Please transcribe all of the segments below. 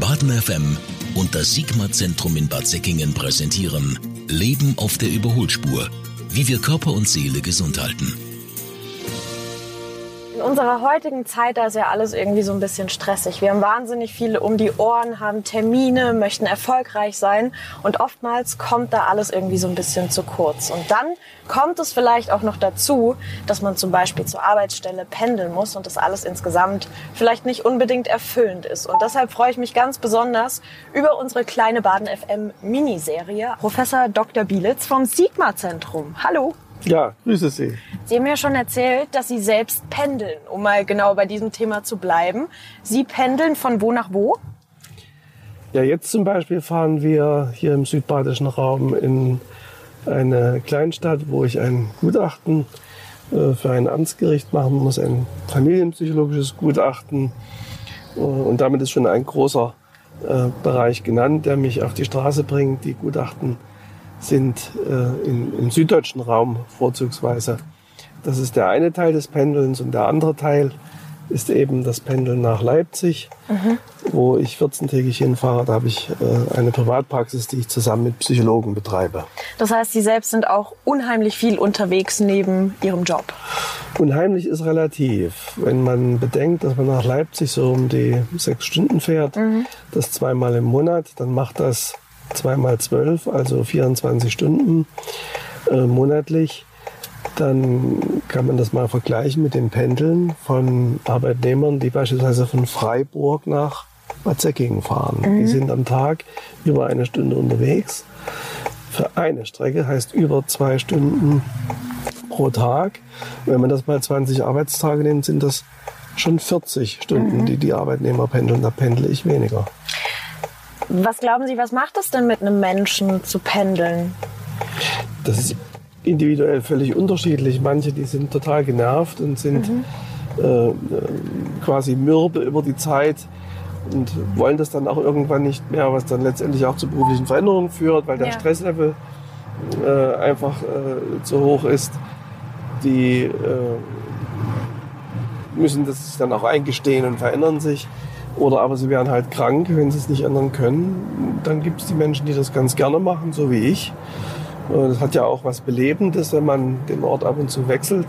Baden FM und das Sigma-Zentrum in Bad Säckingen präsentieren Leben auf der Überholspur. Wie wir Körper und Seele gesund halten. In unserer heutigen Zeit, da ist ja alles irgendwie so ein bisschen stressig. Wir haben wahnsinnig viele um die Ohren, haben Termine, möchten erfolgreich sein und oftmals kommt da alles irgendwie so ein bisschen zu kurz. Und dann kommt es vielleicht auch noch dazu, dass man zum Beispiel zur Arbeitsstelle pendeln muss und das alles insgesamt vielleicht nicht unbedingt erfüllend ist. Und deshalb freue ich mich ganz besonders über unsere kleine Baden FM Miniserie. Professor Dr. Bielitz vom Sigma Zentrum. Hallo. Ja, grüße Sie. Sie haben ja schon erzählt, dass Sie selbst pendeln, um mal genau bei diesem Thema zu bleiben. Sie pendeln von wo nach wo? Ja, jetzt zum Beispiel fahren wir hier im südbadischen Raum in eine Kleinstadt, wo ich ein Gutachten äh, für ein Amtsgericht machen muss, ein familienpsychologisches Gutachten. Äh, und damit ist schon ein großer äh, Bereich genannt, der mich auf die Straße bringt. Die Gutachten sind äh, in, im süddeutschen Raum vorzugsweise. Das ist der eine Teil des Pendelns und der andere Teil ist eben das Pendeln nach Leipzig, mhm. wo ich 14-tägig hinfahre. Da habe ich äh, eine Privatpraxis, die ich zusammen mit Psychologen betreibe. Das heißt, Sie selbst sind auch unheimlich viel unterwegs neben Ihrem Job. Unheimlich ist relativ. Wenn man bedenkt, dass man nach Leipzig so um die sechs Stunden fährt, mhm. das zweimal im Monat, dann macht das zweimal zwölf, also 24 Stunden äh, monatlich, dann kann man das mal vergleichen mit den Pendeln von Arbeitnehmern, die beispielsweise von Freiburg nach Bad Säckingen fahren. Mhm. Die sind am Tag über eine Stunde unterwegs. Für eine Strecke heißt über zwei Stunden pro Tag. Wenn man das mal 20 Arbeitstage nimmt, sind das schon 40 Stunden, mhm. die die Arbeitnehmer pendeln. Da pendle ich weniger. Was glauben Sie, was macht es denn mit einem Menschen zu pendeln? Das ist individuell völlig unterschiedlich. Manche, die sind total genervt und sind mhm. äh, quasi mürbe über die Zeit und wollen das dann auch irgendwann nicht mehr, was dann letztendlich auch zu beruflichen Veränderungen führt, weil der ja. Stresslevel äh, einfach äh, zu hoch ist. Die äh, müssen das dann auch eingestehen und verändern sich. Oder aber sie werden halt krank, wenn sie es nicht ändern können. Dann gibt es die Menschen, die das ganz gerne machen, so wie ich. Das hat ja auch was Belebendes, wenn man den Ort ab und zu wechselt.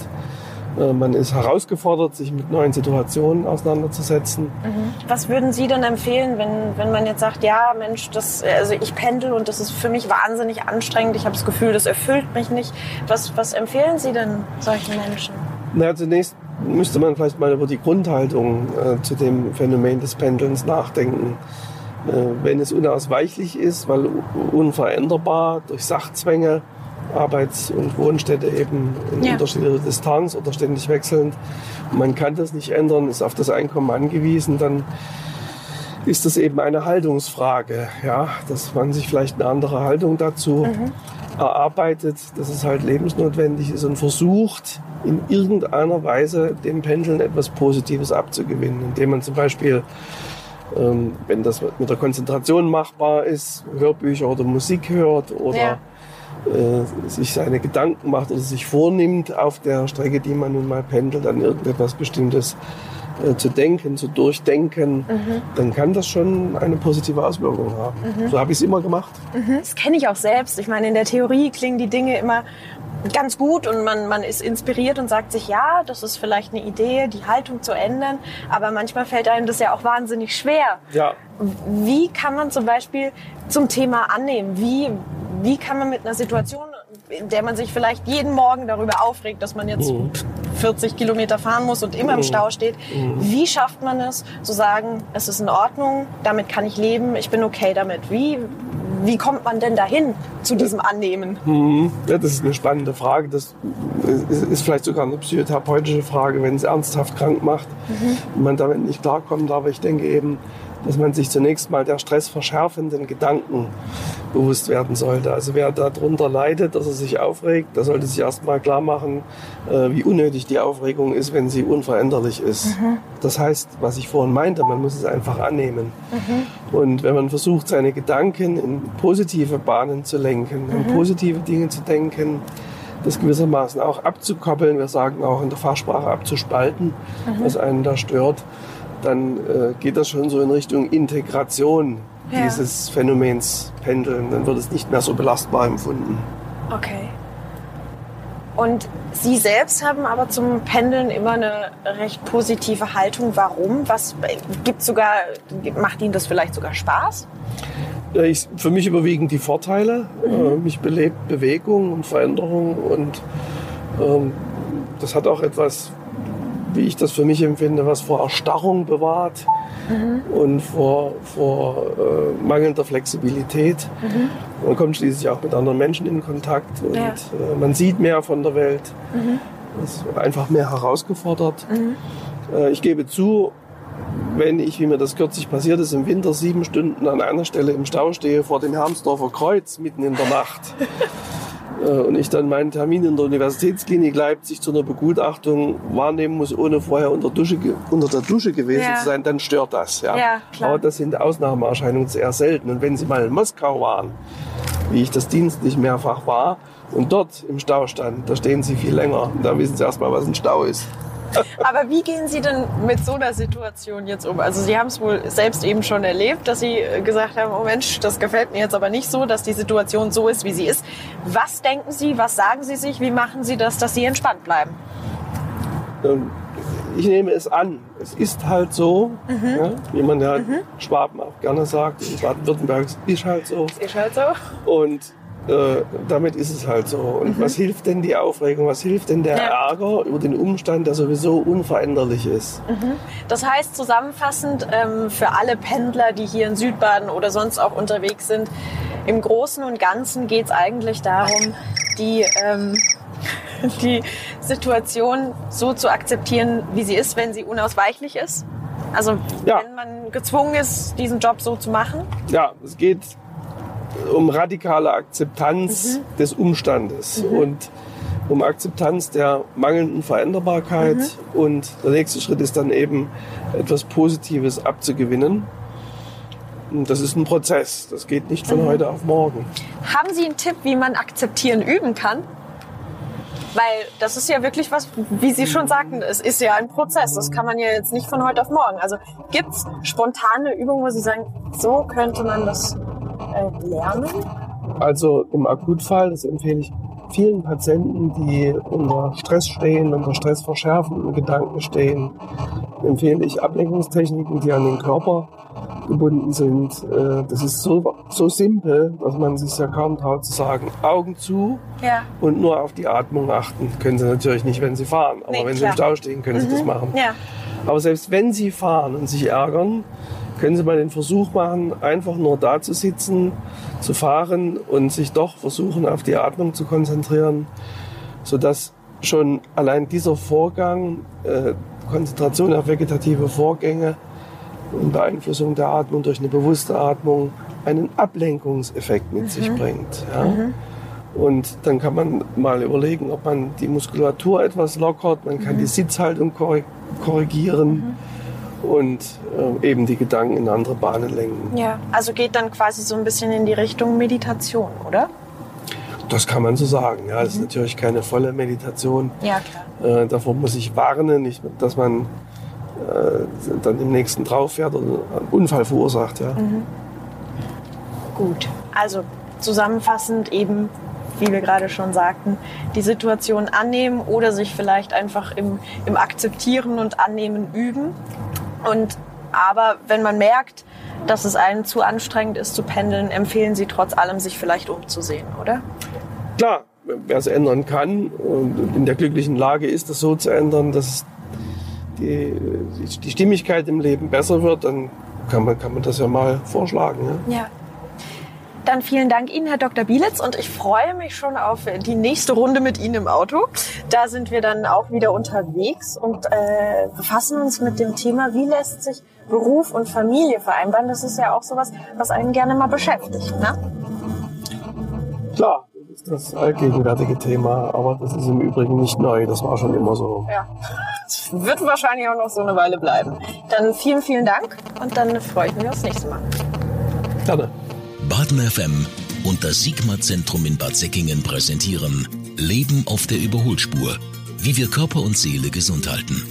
Äh, man ist herausgefordert, sich mit neuen Situationen auseinanderzusetzen. Mhm. Was würden Sie denn empfehlen, wenn, wenn man jetzt sagt, ja, Mensch, das, also ich pendel und das ist für mich wahnsinnig anstrengend, ich habe das Gefühl, das erfüllt mich nicht. Was, was empfehlen Sie denn solchen Menschen? Na, zunächst müsste man vielleicht mal über die Grundhaltung äh, zu dem Phänomen des Pendelns nachdenken. Äh, wenn es unausweichlich ist, weil unveränderbar durch Sachzwänge, Arbeits- und Wohnstätte eben in ja. unterschiedlicher Distanz oder ständig wechselnd, man kann das nicht ändern, ist auf das Einkommen angewiesen, dann ist das eben eine Haltungsfrage, ja, dass man sich vielleicht eine andere Haltung dazu mhm. Erarbeitet, dass es halt lebensnotwendig ist und versucht, in irgendeiner Weise dem Pendeln etwas Positives abzugewinnen, indem man zum Beispiel, ähm, wenn das mit der Konzentration machbar ist, Hörbücher oder Musik hört oder ja. äh, sich seine Gedanken macht oder sich vornimmt, auf der Strecke, die man nun mal pendelt, an irgendetwas Bestimmtes äh, zu denken, zu durchdenken, mhm. dann kann das schon eine positive Auswirkung haben. Mhm. So habe ich es immer gemacht. Mhm. Das kenne ich auch selbst. Ich meine, in der Theorie klingen die Dinge immer ganz gut und man, man ist inspiriert und sagt sich, ja, das ist vielleicht eine Idee, die Haltung zu ändern, aber manchmal fällt einem das ja auch wahnsinnig schwer. Ja. Wie kann man zum Beispiel zum Thema annehmen? Wie, wie kann man mit einer Situation, in der man sich vielleicht jeden Morgen darüber aufregt, dass man jetzt mhm. 40 Kilometer fahren muss und immer im mhm. Stau steht, mhm. wie schafft man es zu sagen, es ist in Ordnung, damit kann ich leben, ich bin okay damit? Wie, wie kommt man denn dahin zu diesem Annehmen? Mhm. Ja, das ist eine spannende Frage. Das ist vielleicht sogar eine psychotherapeutische Frage, wenn es ernsthaft krank macht mhm. und man damit nicht klarkommt. Aber ich denke eben, dass man sich zunächst mal der stressverschärfenden Gedanken bewusst werden sollte. Also wer darunter leidet, dass er sich aufregt, der sollte sich erst mal klar machen, äh, wie unnötig die Aufregung ist, wenn sie unveränderlich ist. Mhm. Das heißt, was ich vorhin meinte, man muss es einfach annehmen. Mhm. Und wenn man versucht, seine Gedanken in positive Bahnen zu lenken, mhm. in positive Dinge zu denken, das gewissermaßen auch abzukoppeln, wir sagen auch in der Fachsprache abzuspalten, mhm. was einen da stört, dann äh, geht das schon so in Richtung Integration Ja. dieses Phänomens Pendeln. Dann wird es nicht mehr so belastbar empfunden. Okay. Und Sie selbst haben aber zum Pendeln immer eine recht positive Haltung. Warum? Was gibt sogar, macht Ihnen das vielleicht sogar Spaß? Ich, für mich überwiegen die Vorteile. Äh, mich belebt Bewegung und Veränderung und ähm, das hat auch etwas, wie ich das für mich empfinde, was vor Erstarrung bewahrt und vor, vor äh, mangelnder Flexibilität. Man kommt schließlich auch mit anderen Menschen in Kontakt und Ja. äh, man sieht mehr von der Welt. Es ist einfach mehr herausgefordert. Äh, ich gebe zu, wenn ich, wie mir das kürzlich passiert ist, im Winter sieben Stunden an einer Stelle im Stau stehe vor dem Hermsdorfer Kreuz mitten in der Nacht und ich dann meinen Termin in der Universitätsklinik Leipzig zu einer Begutachtung wahrnehmen muss, ohne vorher unter, Dusche, unter der Dusche gewesen Ja. zu sein, dann stört das. Ja. Ja. Aber das sind Ausnahmeerscheinungen sehr selten. Und wenn Sie mal in Moskau waren, wie ich das dienstlich mehrfach war, und dort im Stau stand, da stehen Sie viel länger. Und da wissen Sie erstmal, was ein Stau ist. Aber wie gehen Sie denn mit so einer Situation jetzt um? Also Sie haben es wohl selbst eben schon erlebt, dass Sie äh, gesagt haben, oh Mensch, das gefällt mir jetzt aber nicht so, dass die Situation so ist, wie sie ist. Was denken Sie, was sagen Sie sich, wie machen Sie das, dass Sie entspannt bleiben? Ähm, Ich nehme es an. Es ist halt so, Mhm. ja, wie man ja Schwaben auch gerne sagt, in Baden-Württemberg ist halt so. Ist halt so. Und äh, damit ist es halt so. Und was hilft denn die Aufregung? Was hilft denn der Mhm. Ja. Ärger über den Umstand, der sowieso unveränderlich ist? Das heißt zusammenfassend ähm, für alle Pendler, die hier in Südbaden oder sonst auch unterwegs sind, im Großen und Ganzen geht es eigentlich darum, die, ähm, die Situation so zu akzeptieren, wie sie ist, wenn sie unausweichlich ist. Also Ja. wenn man gezwungen ist, diesen Job so zu machen. Ja, es geht um radikale Akzeptanz Mhm. des Umstandes und um Akzeptanz der mangelnden Veränderbarkeit. Mhm. Und der nächste Schritt ist dann eben, etwas Positives abzugewinnen. Und das ist ein Prozess. Das geht nicht Mhm. von heute auf morgen. Haben Sie einen Tipp, wie man akzeptieren üben kann? Weil das ist ja wirklich was, wie Sie schon sagten, es ist ja ein Prozess. Das kann man ja jetzt nicht von heute auf morgen. Also gibt es spontane Übungen, wo Sie sagen, so könnte man das äh, lernen? Also im Akutfall, das empfehle ich vielen Patienten, die unter Stress stehen, unter stressverschärfenden Gedanken stehen, empfehle ich Ablenkungstechniken, die an den Körper gebunden sind. Äh, Das ist so, so simpel, dass man sich ja kaum traut zu sagen, Augen zu Ja. und nur auf die Atmung achten. Können Sie natürlich nicht, wenn Sie fahren, aber Nee, wenn Sie klar. im Stau stehen, können Sie das machen. Ja. Aber selbst wenn Sie fahren und sich ärgern, können Sie mal den Versuch machen, einfach nur da zu sitzen, zu fahren und sich doch versuchen, auf die Atmung zu konzentrieren, sodass schon allein dieser Vorgang, äh, Konzentration auf vegetative Vorgänge und Beeinflussung der Atmung durch eine bewusste Atmung, einen Ablenkungseffekt mit sich bringt. Ja? Und dann kann man mal überlegen, ob man die Muskulatur etwas lockert, man kann die Sitzhaltung korri- korrigieren und äh, eben die Gedanken in andere Bahnen lenken. ja. Also geht dann quasi so ein bisschen in die Richtung Meditation, oder? Das kann man so sagen. Ja, das ist natürlich keine volle Meditation. Ja, klar. Äh, davor muss ich warnen, nicht, dass man äh, dann im nächsten drauf fährt oder einen Unfall verursacht. Ja. Gut. Also zusammenfassend eben, wie wir gerade schon sagten, die Situation annehmen oder sich vielleicht einfach im, im Akzeptieren und Annehmen üben. Und aber wenn man merkt, dass es einem zu anstrengend ist zu pendeln, empfehlen Sie trotz allem, sich vielleicht umzusehen, oder? Klar, wer es ändern kann und in der glücklichen Lage ist, das so zu ändern, dass die, die Stimmigkeit im Leben besser wird, dann kann man, kann man das ja mal vorschlagen. Ja. Ja. Dann vielen Dank Ihnen, Herr Dr. Bielitz, und ich freue mich schon auf die nächste Runde mit Ihnen im Auto. Da sind wir dann auch wieder unterwegs und äh, befassen uns mit dem Thema, wie lässt sich Beruf und Familie vereinbaren. Das ist ja auch sowas, was einen gerne mal beschäftigt. Ne? Klar, das ist das allgegenwärtige Thema, aber das ist im Übrigen nicht neu, das war schon immer so. Ja. Das wird wahrscheinlich auch noch so eine Weile bleiben. Dann vielen, vielen Dank und dann freue ich mich aufs nächste Mal. Gerne. Baden FM und das Sigma-Zentrum in Bad Säckingen präsentieren Leben auf der Überholspur. Wie wir Körper und Seele gesund halten.